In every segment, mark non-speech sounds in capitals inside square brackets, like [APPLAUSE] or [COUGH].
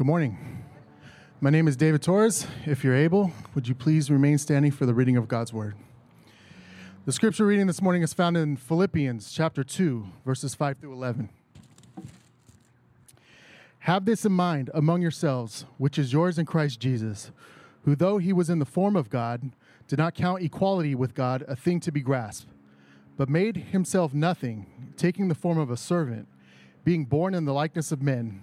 Good morning. My name is David Torres. If you're able, would you please remain standing for the reading of God's word? The scripture reading this morning is found in Philippians chapter 2, verses 5 through 11. Have this in mind among yourselves, which is yours in Christ Jesus, who, though he was in the form of God, did not count equality with God a thing to be grasped, but made himself nothing, taking the form of a servant, being born in the likeness of men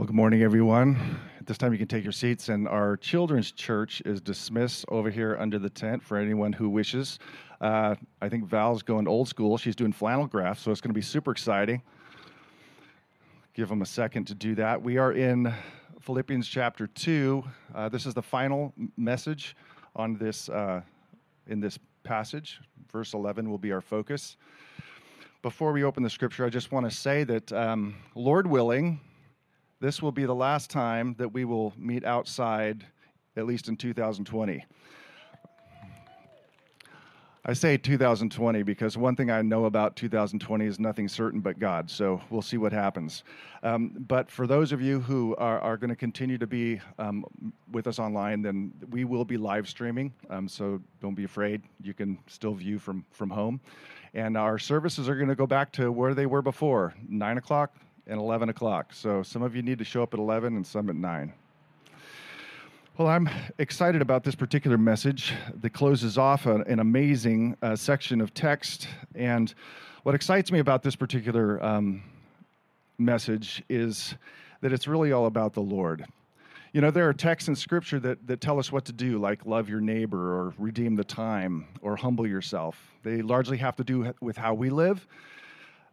Well, good morning, everyone. At this time, you can take your seats, and our children's church is dismissed over here under the tent for anyone who wishes. Uh, I think Val's going old school. She's doing flannel graphs, so it's going to be super exciting. Give them a second to do that. We are in Philippians chapter 2. Uh, this is the final message on this uh, in this passage. Verse 11 will be our focus. Before we open the scripture, I just want to say that, um, Lord willing, this will be the last time that we will meet outside, at least in 2020. I say 2020 because one thing I know about 2020 is nothing certain but God. So we'll see what happens. Um, but for those of you who are, are going to continue to be um, with us online, then we will be live streaming. Um, so don't be afraid. You can still view from, from home. And our services are going to go back to where they were before 9 o'clock, and 11 o'clock. So some of you need to show up at 11 and some at 9. Well, I'm excited about this particular message that closes off an, an amazing uh, section of text. And what excites me about this particular um, message is that it's really all about the Lord. You know, there are texts in Scripture that, that tell us what to do, like love your neighbor or redeem the time or humble yourself. They largely have to do with how we live,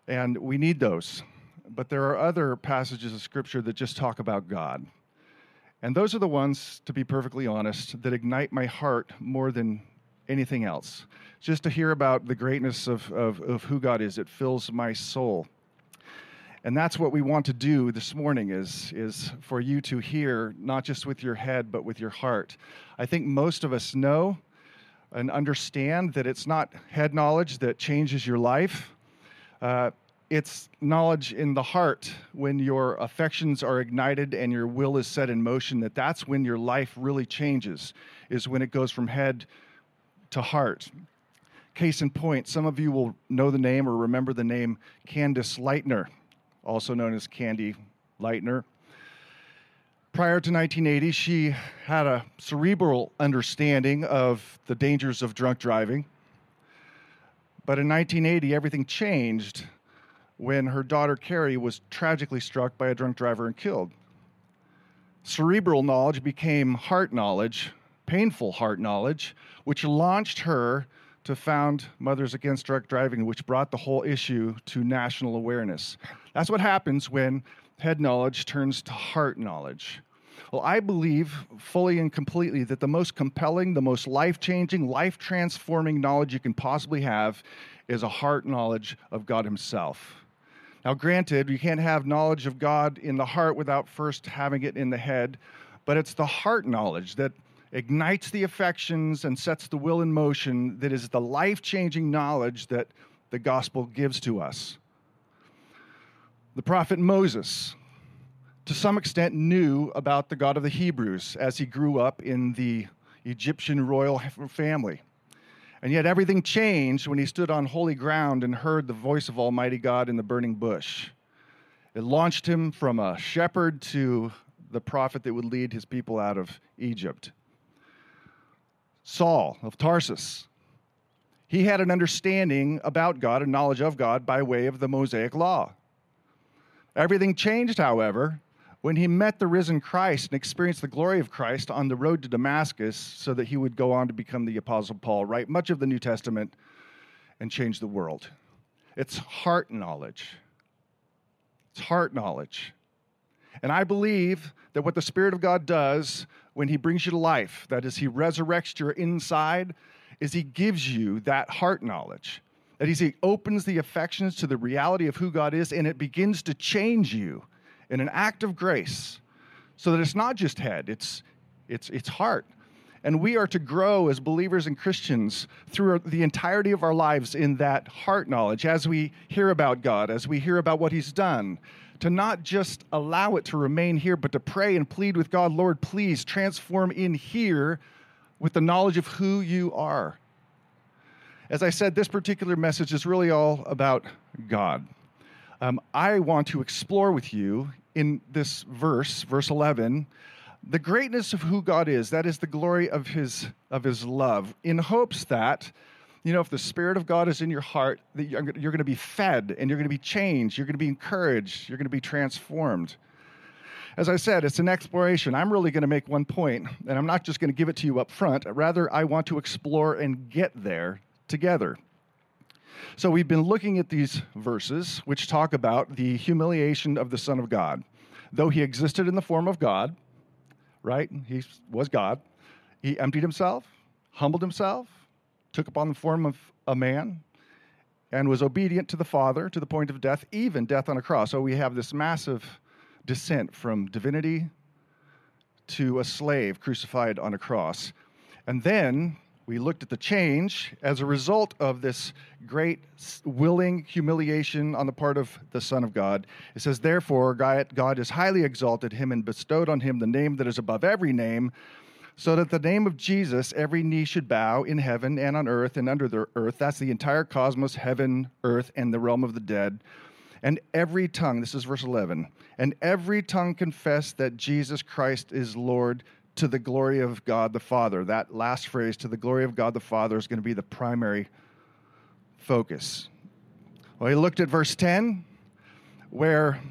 and we need those but there are other passages of Scripture that just talk about God. And those are the ones, to be perfectly honest, that ignite my heart more than anything else. Just to hear about the greatness of, of, of who God is, it fills my soul. And that's what we want to do this morning is, is for you to hear, not just with your head, but with your heart. I think most of us know and understand that it's not head knowledge that changes your life. Uh, it's knowledge in the heart when your affections are ignited and your will is set in motion that that's when your life really changes is when it goes from head to heart. Case in point some of you will know the name or remember the name candace lightner also known as candy lightner prior to 1980 she had a cerebral understanding of the dangers of drunk driving. But in 1980 everything changed when her daughter Cari was tragically struck by a drunk driver and killed. Cerebral knowledge became heart knowledge, painful heart knowledge, which launched her to found Mothers Against Drunk Driving, which brought the whole issue to national awareness. That's what happens when head knowledge turns to heart knowledge. Well, I believe fully and completely that the most compelling, the most life changing, life transforming knowledge you can possibly have is a heart knowledge of God Himself. Now, granted, you can't have knowledge of God in the heart without first having it in the head, but it's the heart knowledge that ignites the affections and sets the will in motion that is the life changing knowledge that the gospel gives to us. The prophet Moses, to some extent, knew about the God of the Hebrews as he grew up in the Egyptian royal family. And yet everything changed when he stood on holy ground and heard the voice of Almighty God in the burning bush. It launched him from a shepherd to the prophet that would lead his people out of Egypt. Saul of Tarsus. He had an understanding about God, a knowledge of God by way of the Mosaic law. Everything changed, however, when he met the risen Christ and experienced the glory of Christ on the road to Damascus, so that he would go on to become the Apostle Paul, write much of the New Testament, and change the world. It's heart knowledge. It's heart knowledge. And I believe that what the Spirit of God does when He brings you to life, that is, He resurrects your inside, is He gives you that heart knowledge. That is, He opens the affections to the reality of who God is, and it begins to change you in an act of grace so that it's not just head, it's, it's, it's heart. And we are to grow as believers and Christians through the entirety of our lives in that heart knowledge as we hear about God, as we hear about what He's done, to not just allow it to remain here, but to pray and plead with God, Lord, please transform in here with the knowledge of who you are. As I said, this particular message is really all about God. Um, I want to explore with you in this verse, verse 11, the greatness of who God is. That is the glory of his, of his love, in hopes that you know, if the Spirit of God is in your heart, that you're, you're going to be fed and you're going to be changed, you're going to be encouraged, you're going to be transformed. As I said, it's an exploration. I'm really going to make one point, and I'm not just going to give it to you up front. Rather, I want to explore and get there together. So, we've been looking at these verses which talk about the humiliation of the Son of God. Though he existed in the form of God, right? He was God. He emptied himself, humbled himself, took upon the form of a man and was obedient to the Father to the point of death, even death on a cross. So we have this massive descent from divinity to a slave crucified on a cross. And then we looked at the change as a result of this great willing humiliation on the part of the Son of God. It says, Therefore, God has highly exalted him and bestowed on him the name that is above every name so that the name of Jesus, every knee should bow in heaven and on earth and under the earth. That's the entire cosmos, heaven, earth, and the realm of the dead. And every tongue, this is verse 11, and every tongue confess that Jesus Christ is Lord to the glory of God the Father. That last phrase, to the glory of God the Father, is going to be the primary focus. Well, he looked at verse 10, where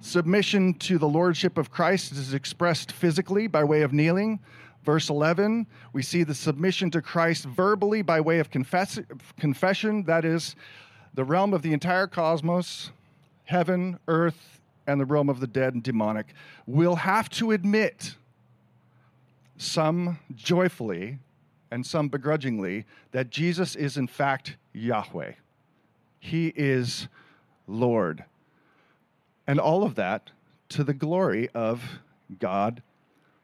submission to the lordship of Christ is expressed physically by way of kneeling. Verse 11, we see the submission to Christ verbally by way of confess- confession. That is, the realm of the entire cosmos, heaven, earth, and the realm of the dead and demonic will have to admit, some joyfully and some begrudgingly, that Jesus is in fact Yahweh. He is Lord. And all of that to the glory of God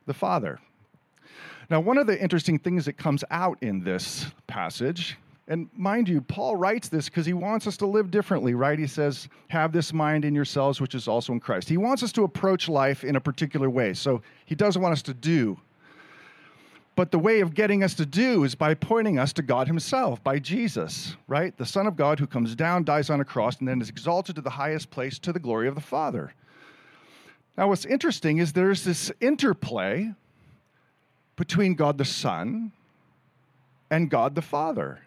the Father. Now, one of the interesting things that comes out in this passage, and mind you, Paul writes this because he wants us to live differently, right? He says, Have this mind in yourselves, which is also in Christ. He wants us to approach life in a particular way. So he doesn't want us to do. But the way of getting us to do is by pointing us to God Himself, by Jesus, right? The Son of God who comes down, dies on a cross, and then is exalted to the highest place to the glory of the Father. Now, what's interesting is there's this interplay between God the Son and God the Father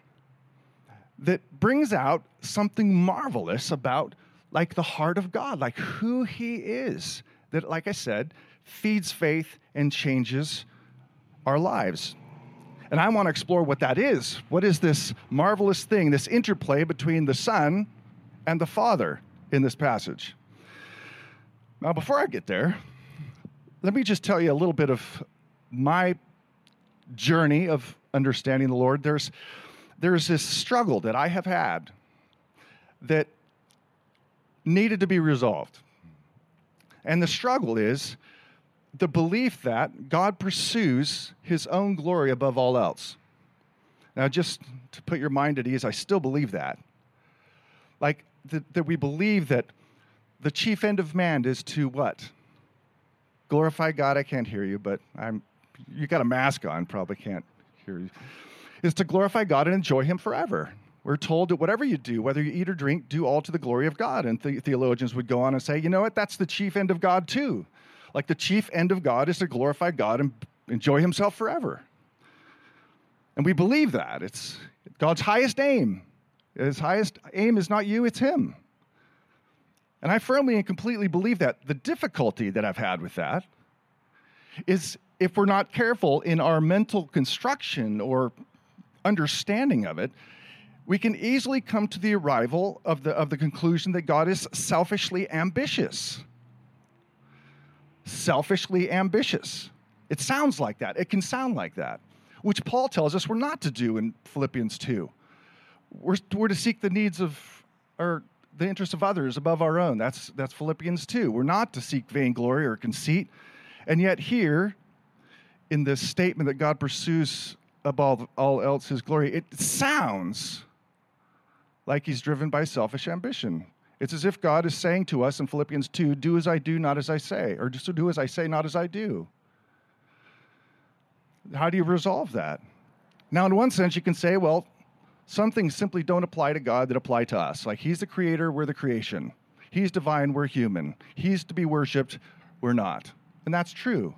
that brings out something marvelous about like the heart of God, like who he is, that, like I said, feeds faith and changes our lives. And I want to explore what that is. What is this marvelous thing, this interplay between the Son and the Father in this passage? Now, before I get there, let me just tell you a little bit of my journey of understanding the Lord, there's, there's this struggle that I have had that needed to be resolved. And the struggle is the belief that God pursues his own glory above all else. Now, just to put your mind at ease, I still believe that. Like, that, we believe that the chief end of man is to what? Glorify God. I can't hear you, but I'm you got a mask on, probably can't hear you. Is to glorify God and enjoy Him forever. We're told that whatever you do, whether you eat or drink, do all to the glory of God. And the- theologians would go on and say, you know what? That's the chief end of God, too. Like the chief end of God is to glorify God and enjoy Himself forever. And we believe that. It's God's highest aim. His highest aim is not you, it's Him. And I firmly and completely believe that. The difficulty that I've had with that is if we're not careful in our mental construction or understanding of it, we can easily come to the arrival of the, of the conclusion that God is selfishly ambitious. Selfishly ambitious. It sounds like that. It can sound like that, which Paul tells us we're not to do in Philippians 2. We're, we're to seek the needs of, or the interests of others above our own. That's, that's Philippians 2. We're not to seek vainglory or conceit. And yet, here, in this statement that God pursues above all else his glory, it sounds like he's driven by selfish ambition. It's as if God is saying to us in Philippians 2 do as I do, not as I say, or just do as I say, not as I do. How do you resolve that? Now, in one sense, you can say, well, some things simply don't apply to God that apply to us. Like He's the creator, we're the creation. He's divine, we're human. He's to be worshiped, we're not. And that's true.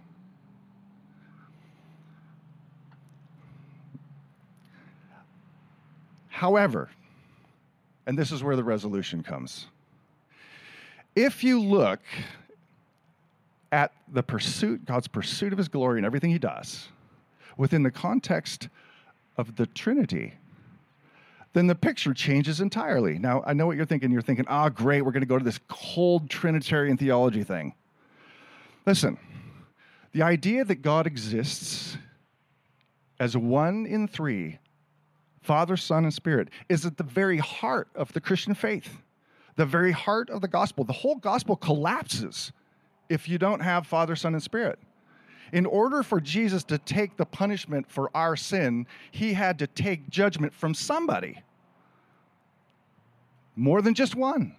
However, and this is where the resolution comes. If you look at the pursuit, God's pursuit of his glory and everything he does, within the context of the Trinity, then the picture changes entirely. Now, I know what you're thinking. You're thinking, ah, oh, great, we're going to go to this cold Trinitarian theology thing. Listen, the idea that God exists as one in three Father, Son, and Spirit is at the very heart of the Christian faith, the very heart of the gospel. The whole gospel collapses if you don't have Father, Son, and Spirit. In order for Jesus to take the punishment for our sin, he had to take judgment from somebody. More than just one.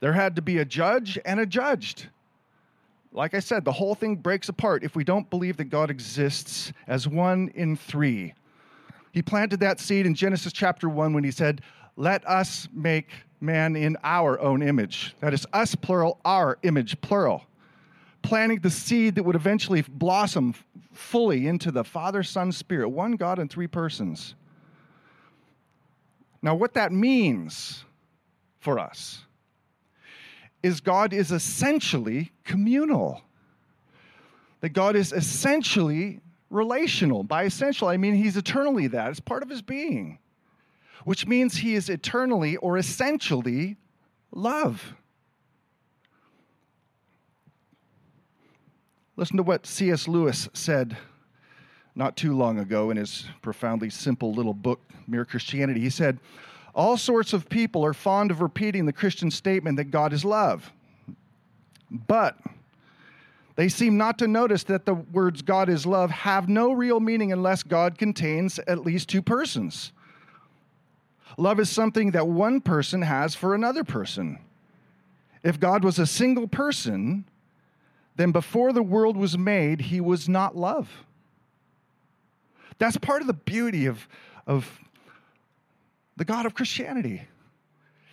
There had to be a judge and a judged. Like I said, the whole thing breaks apart if we don't believe that God exists as one in three. He planted that seed in Genesis chapter 1 when he said, Let us make man in our own image. That is us, plural, our image, plural. Planting the seed that would eventually blossom fully into the Father, Son, Spirit, one God in three persons. Now, what that means for us is God is essentially communal. That God is essentially relational. By essential, I mean he's eternally that. It's part of his being, which means he is eternally or essentially love. Listen to what C.S. Lewis said not too long ago in his profoundly simple little book, Mere Christianity. He said, All sorts of people are fond of repeating the Christian statement that God is love. But they seem not to notice that the words God is love have no real meaning unless God contains at least two persons. Love is something that one person has for another person. If God was a single person, then before the world was made, he was not love. That's part of the beauty of, of the God of Christianity.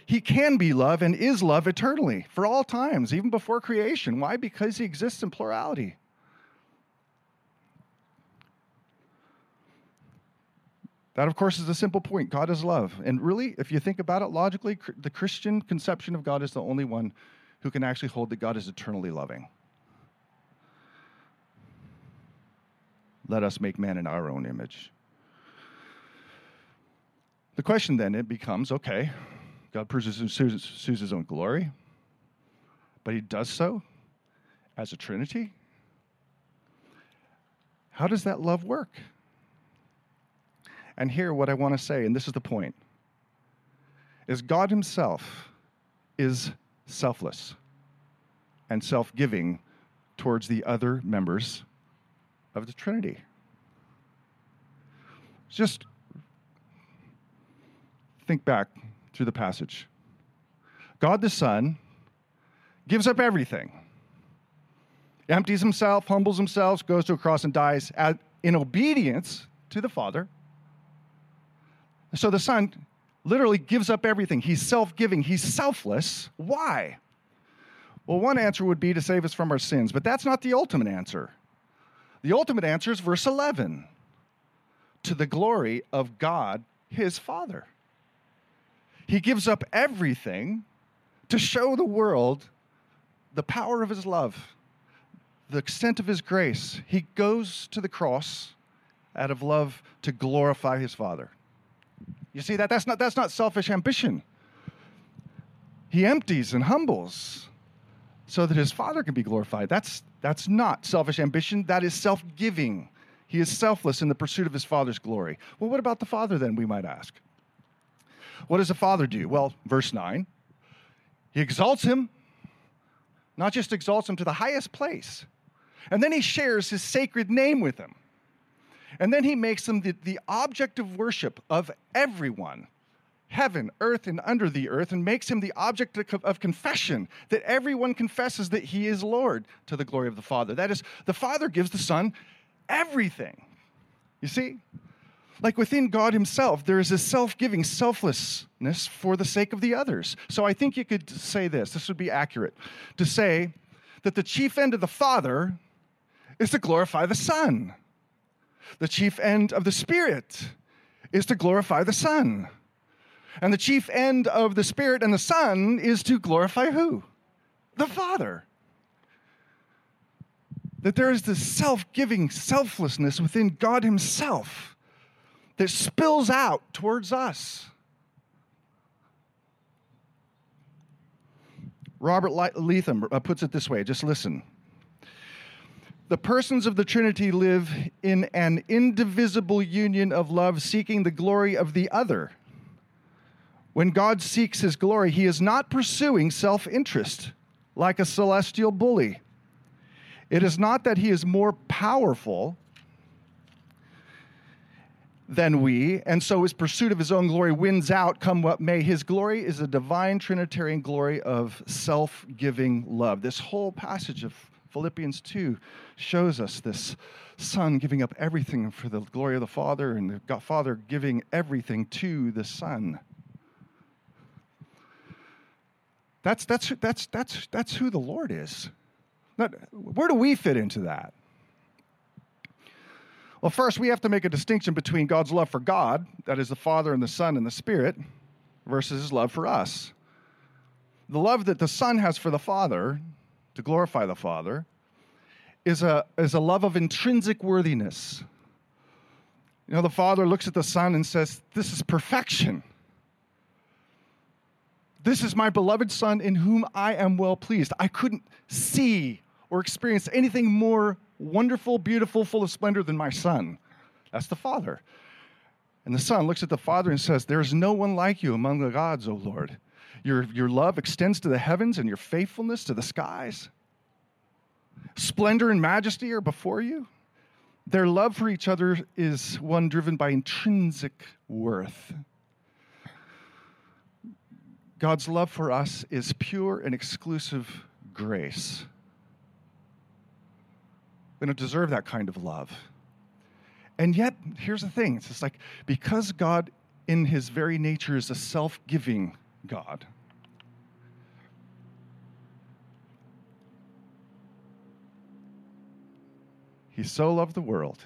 He can be love and is love eternally for all times, even before creation. Why? Because he exists in plurality. That, of course, is a simple point. God is love. And really, if you think about it logically, the Christian conception of God is the only one who can actually hold that God is eternally loving. Let us make man in our own image. The question then it becomes okay, God pursues his own glory, but he does so as a Trinity. How does that love work? And here, what I want to say, and this is the point, is God Himself is selfless and self giving towards the other members of the Trinity. Just think back through the passage. God the Son gives up everything, empties himself, humbles himself, goes to a cross and dies in obedience to the Father. So the Son literally gives up everything. He's self giving, he's selfless. Why? Well, one answer would be to save us from our sins, but that's not the ultimate answer. The ultimate answer is verse 11 to the glory of God, his Father. He gives up everything to show the world the power of his love, the extent of his grace. He goes to the cross out of love to glorify his Father. You see that? That's not, that's not selfish ambition. He empties and humbles so that his Father can be glorified. That's, that's not selfish ambition, that is self giving. He is selfless in the pursuit of his Father's glory. Well, what about the Father then, we might ask? What does the Father do? Well, verse 9, he exalts him, not just exalts him to the highest place, and then he shares his sacred name with him. And then he makes him the, the object of worship of everyone heaven, earth, and under the earth, and makes him the object of confession, that everyone confesses that he is Lord to the glory of the Father. That is, the Father gives the Son everything. You see? Like within God Himself, there is a self giving selflessness for the sake of the others. So I think you could say this this would be accurate to say that the chief end of the Father is to glorify the Son. The chief end of the Spirit is to glorify the Son. And the chief end of the Spirit and the Son is to glorify who? The Father. That there is this self giving selflessness within God Himself that spills out towards us. Robert Letham uh, puts it this way just listen. The persons of the Trinity live in an indivisible union of love, seeking the glory of the other. When God seeks his glory, he is not pursuing self interest like a celestial bully. It is not that he is more powerful than we, and so his pursuit of his own glory wins out, come what may. His glory is a divine Trinitarian glory of self giving love. This whole passage of Philippians 2 shows us this Son giving up everything for the glory of the Father, and the Father giving everything to the Son. That's, that's, that's, that's, that's who the Lord is. Not, where do we fit into that? Well, first, we have to make a distinction between God's love for God, that is the Father and the Son and the Spirit, versus his love for us. The love that the Son has for the Father, to glorify the Father, is a, is a love of intrinsic worthiness. You know, the Father looks at the Son and says, This is perfection. This is my beloved Son in whom I am well pleased. I couldn't see or experience anything more wonderful, beautiful, full of splendor than my son. That's the Father. And the Son looks at the Father and says, There is no one like you among the gods, O Lord. Your, your love extends to the heavens and your faithfulness to the skies. Splendor and majesty are before you. Their love for each other is one driven by intrinsic worth. God's love for us is pure and exclusive grace. We don't deserve that kind of love. And yet, here's the thing it's just like because God, in his very nature, is a self giving God, he so loved the world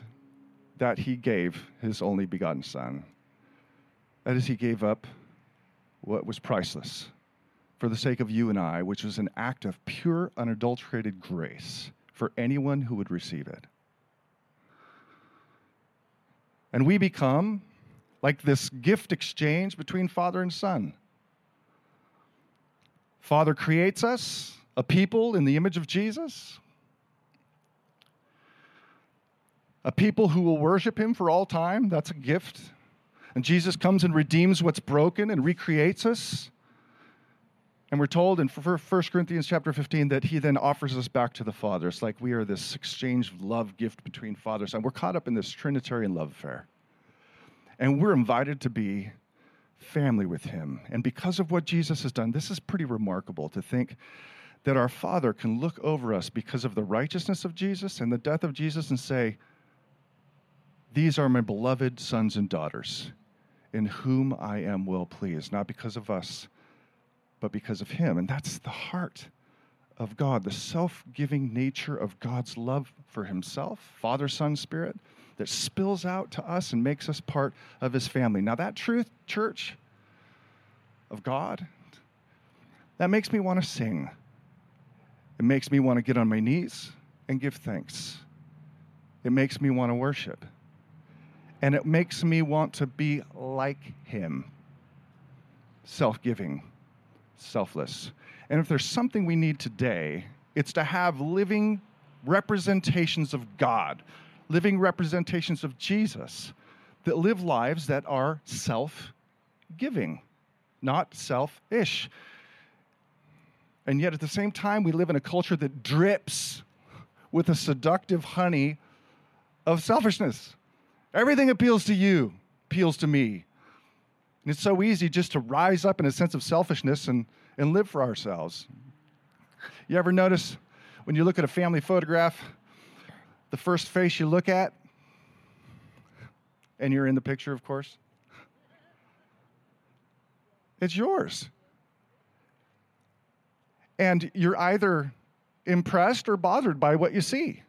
that he gave his only begotten Son. That is, he gave up what was priceless for the sake of you and I, which was an act of pure, unadulterated grace for anyone who would receive it. And we become like this gift exchange between Father and Son. Father creates us, a people in the image of Jesus, a people who will worship him for all time. That's a gift. And Jesus comes and redeems what's broken and recreates us. And we're told in 1 Corinthians chapter 15 that he then offers us back to the Father. It's like we are this exchange of love gift between Father and. We're caught up in this Trinitarian love affair. And we're invited to be family with him. And because of what Jesus has done, this is pretty remarkable to think that our Father can look over us because of the righteousness of Jesus and the death of Jesus and say, These are my beloved sons and daughters in whom I am well pleased, not because of us but because of Him. And that's the heart of God, the self giving nature of God's love for Himself, Father, Son, Spirit, that spills out to us and makes us part of His family. Now, that truth, church, of God, that makes me want to sing. It makes me want to get on my knees and give thanks. It makes me want to worship. And it makes me want to be like Him self giving selfless. And if there's something we need today, it's to have living representations of God, living representations of Jesus that live lives that are self giving, not selfish. And yet at the same time, we live in a culture that drips with a seductive honey of selfishness. Everything appeals to you, appeals to me. And it's so easy just to rise up in a sense of selfishness and, and live for ourselves. You ever notice when you look at a family photograph, the first face you look at, and you're in the picture, of course, it's yours. And you're either impressed or bothered by what you see.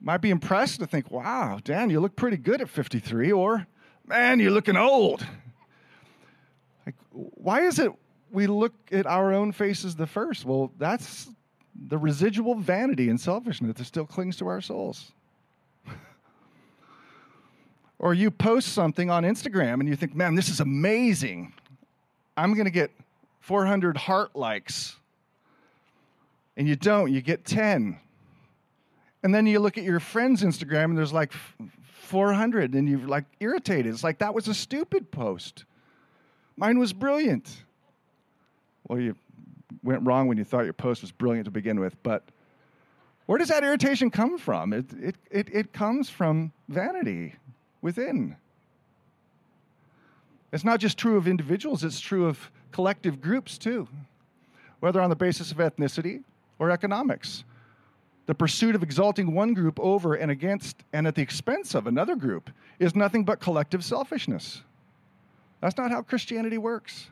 Might be impressed to think, wow, Dan, you look pretty good at 53, or man, you're looking old. Like, why is it we look at our own faces the first? Well, that's the residual vanity and selfishness that still clings to our souls. [LAUGHS] or you post something on Instagram and you think, man, this is amazing. I'm going to get 400 heart likes. And you don't, you get 10. And then you look at your friend's Instagram and there's like 400 and you're like irritated. It's like, that was a stupid post. Mine was brilliant. Well, you went wrong when you thought your post was brilliant to begin with, but where does that irritation come from? It, it, it, it comes from vanity within. It's not just true of individuals, it's true of collective groups too, whether on the basis of ethnicity or economics. The pursuit of exalting one group over and against and at the expense of another group is nothing but collective selfishness. That's not how Christianity works.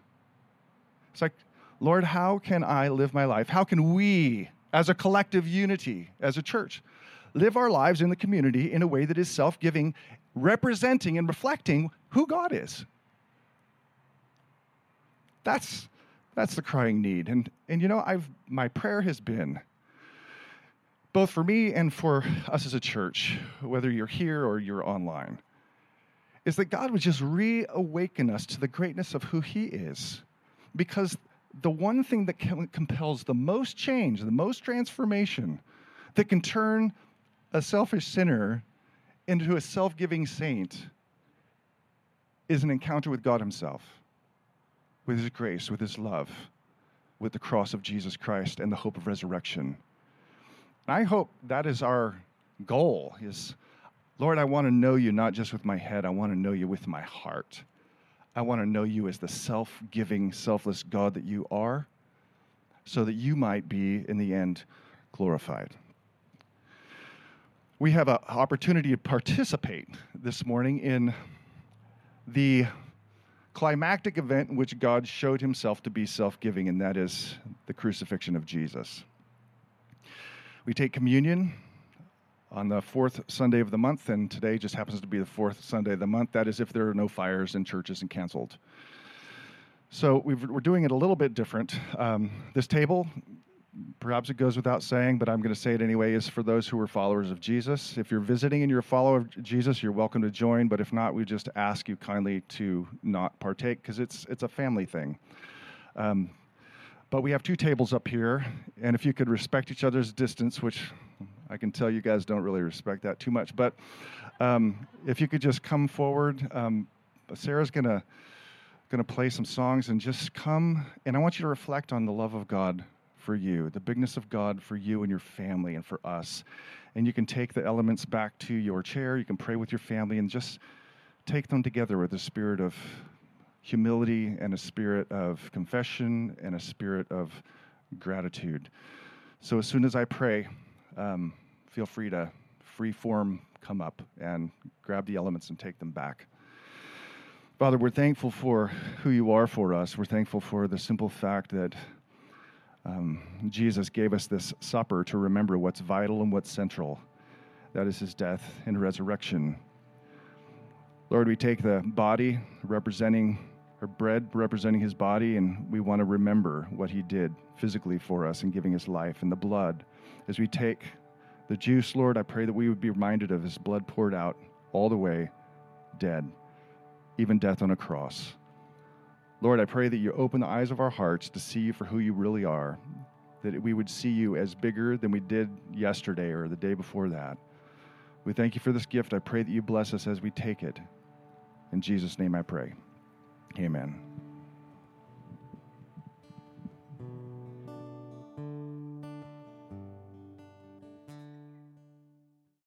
It's like, Lord, how can I live my life? How can we, as a collective unity, as a church, live our lives in the community in a way that is self giving, representing and reflecting who God is? That's, that's the crying need. And, and you know, I've, my prayer has been both for me and for us as a church, whether you're here or you're online, is that God would just reawaken us to the greatness of who He is. Because the one thing that compels the most change, the most transformation, that can turn a selfish sinner into a self giving saint is an encounter with God Himself, with His grace, with His love, with the cross of Jesus Christ and the hope of resurrection. And I hope that is our goal is Lord, I want to know you not just with my head, I want to know you with my heart. I want to know you as the self giving, selfless God that you are, so that you might be, in the end, glorified. We have an opportunity to participate this morning in the climactic event in which God showed himself to be self giving, and that is the crucifixion of Jesus. We take communion on the fourth Sunday of the month, and today just happens to be the fourth Sunday of the month. That is, if there are no fires in churches and canceled. So we are doing it a little bit different. Um, this table, perhaps it goes without saying, but I'm going to say it anyway, is for those who are followers of Jesus. If you're visiting and you're a follower of Jesus, you're welcome to join. But if not, we just ask you kindly to not partake because it's it's a family thing. Um, but we have two tables up here, and if you could respect each other's distance, which I can tell you guys don't really respect that too much, but um, if you could just come forward, um, Sarah's gonna gonna play some songs and just come, and I want you to reflect on the love of God for you, the bigness of God for you and your family and for us. And you can take the elements back to your chair. You can pray with your family and just take them together with the spirit of humility and a spirit of confession and a spirit of gratitude. So as soon as I pray, um, feel free to free form come up and grab the elements and take them back. Father, we're thankful for who you are for us. We're thankful for the simple fact that um, Jesus gave us this supper to remember what's vital and what's central. That is his death and resurrection. Lord, we take the body representing or bread representing his body, and we want to remember what he did physically for us in giving his life, and the blood. As we take the juice, Lord, I pray that we would be reminded of his blood poured out all the way, dead, even death on a cross. Lord, I pray that you open the eyes of our hearts to see you for who you really are, that we would see you as bigger than we did yesterday or the day before that. We thank you for this gift. I pray that you bless us as we take it. In Jesus' name I pray. Amen.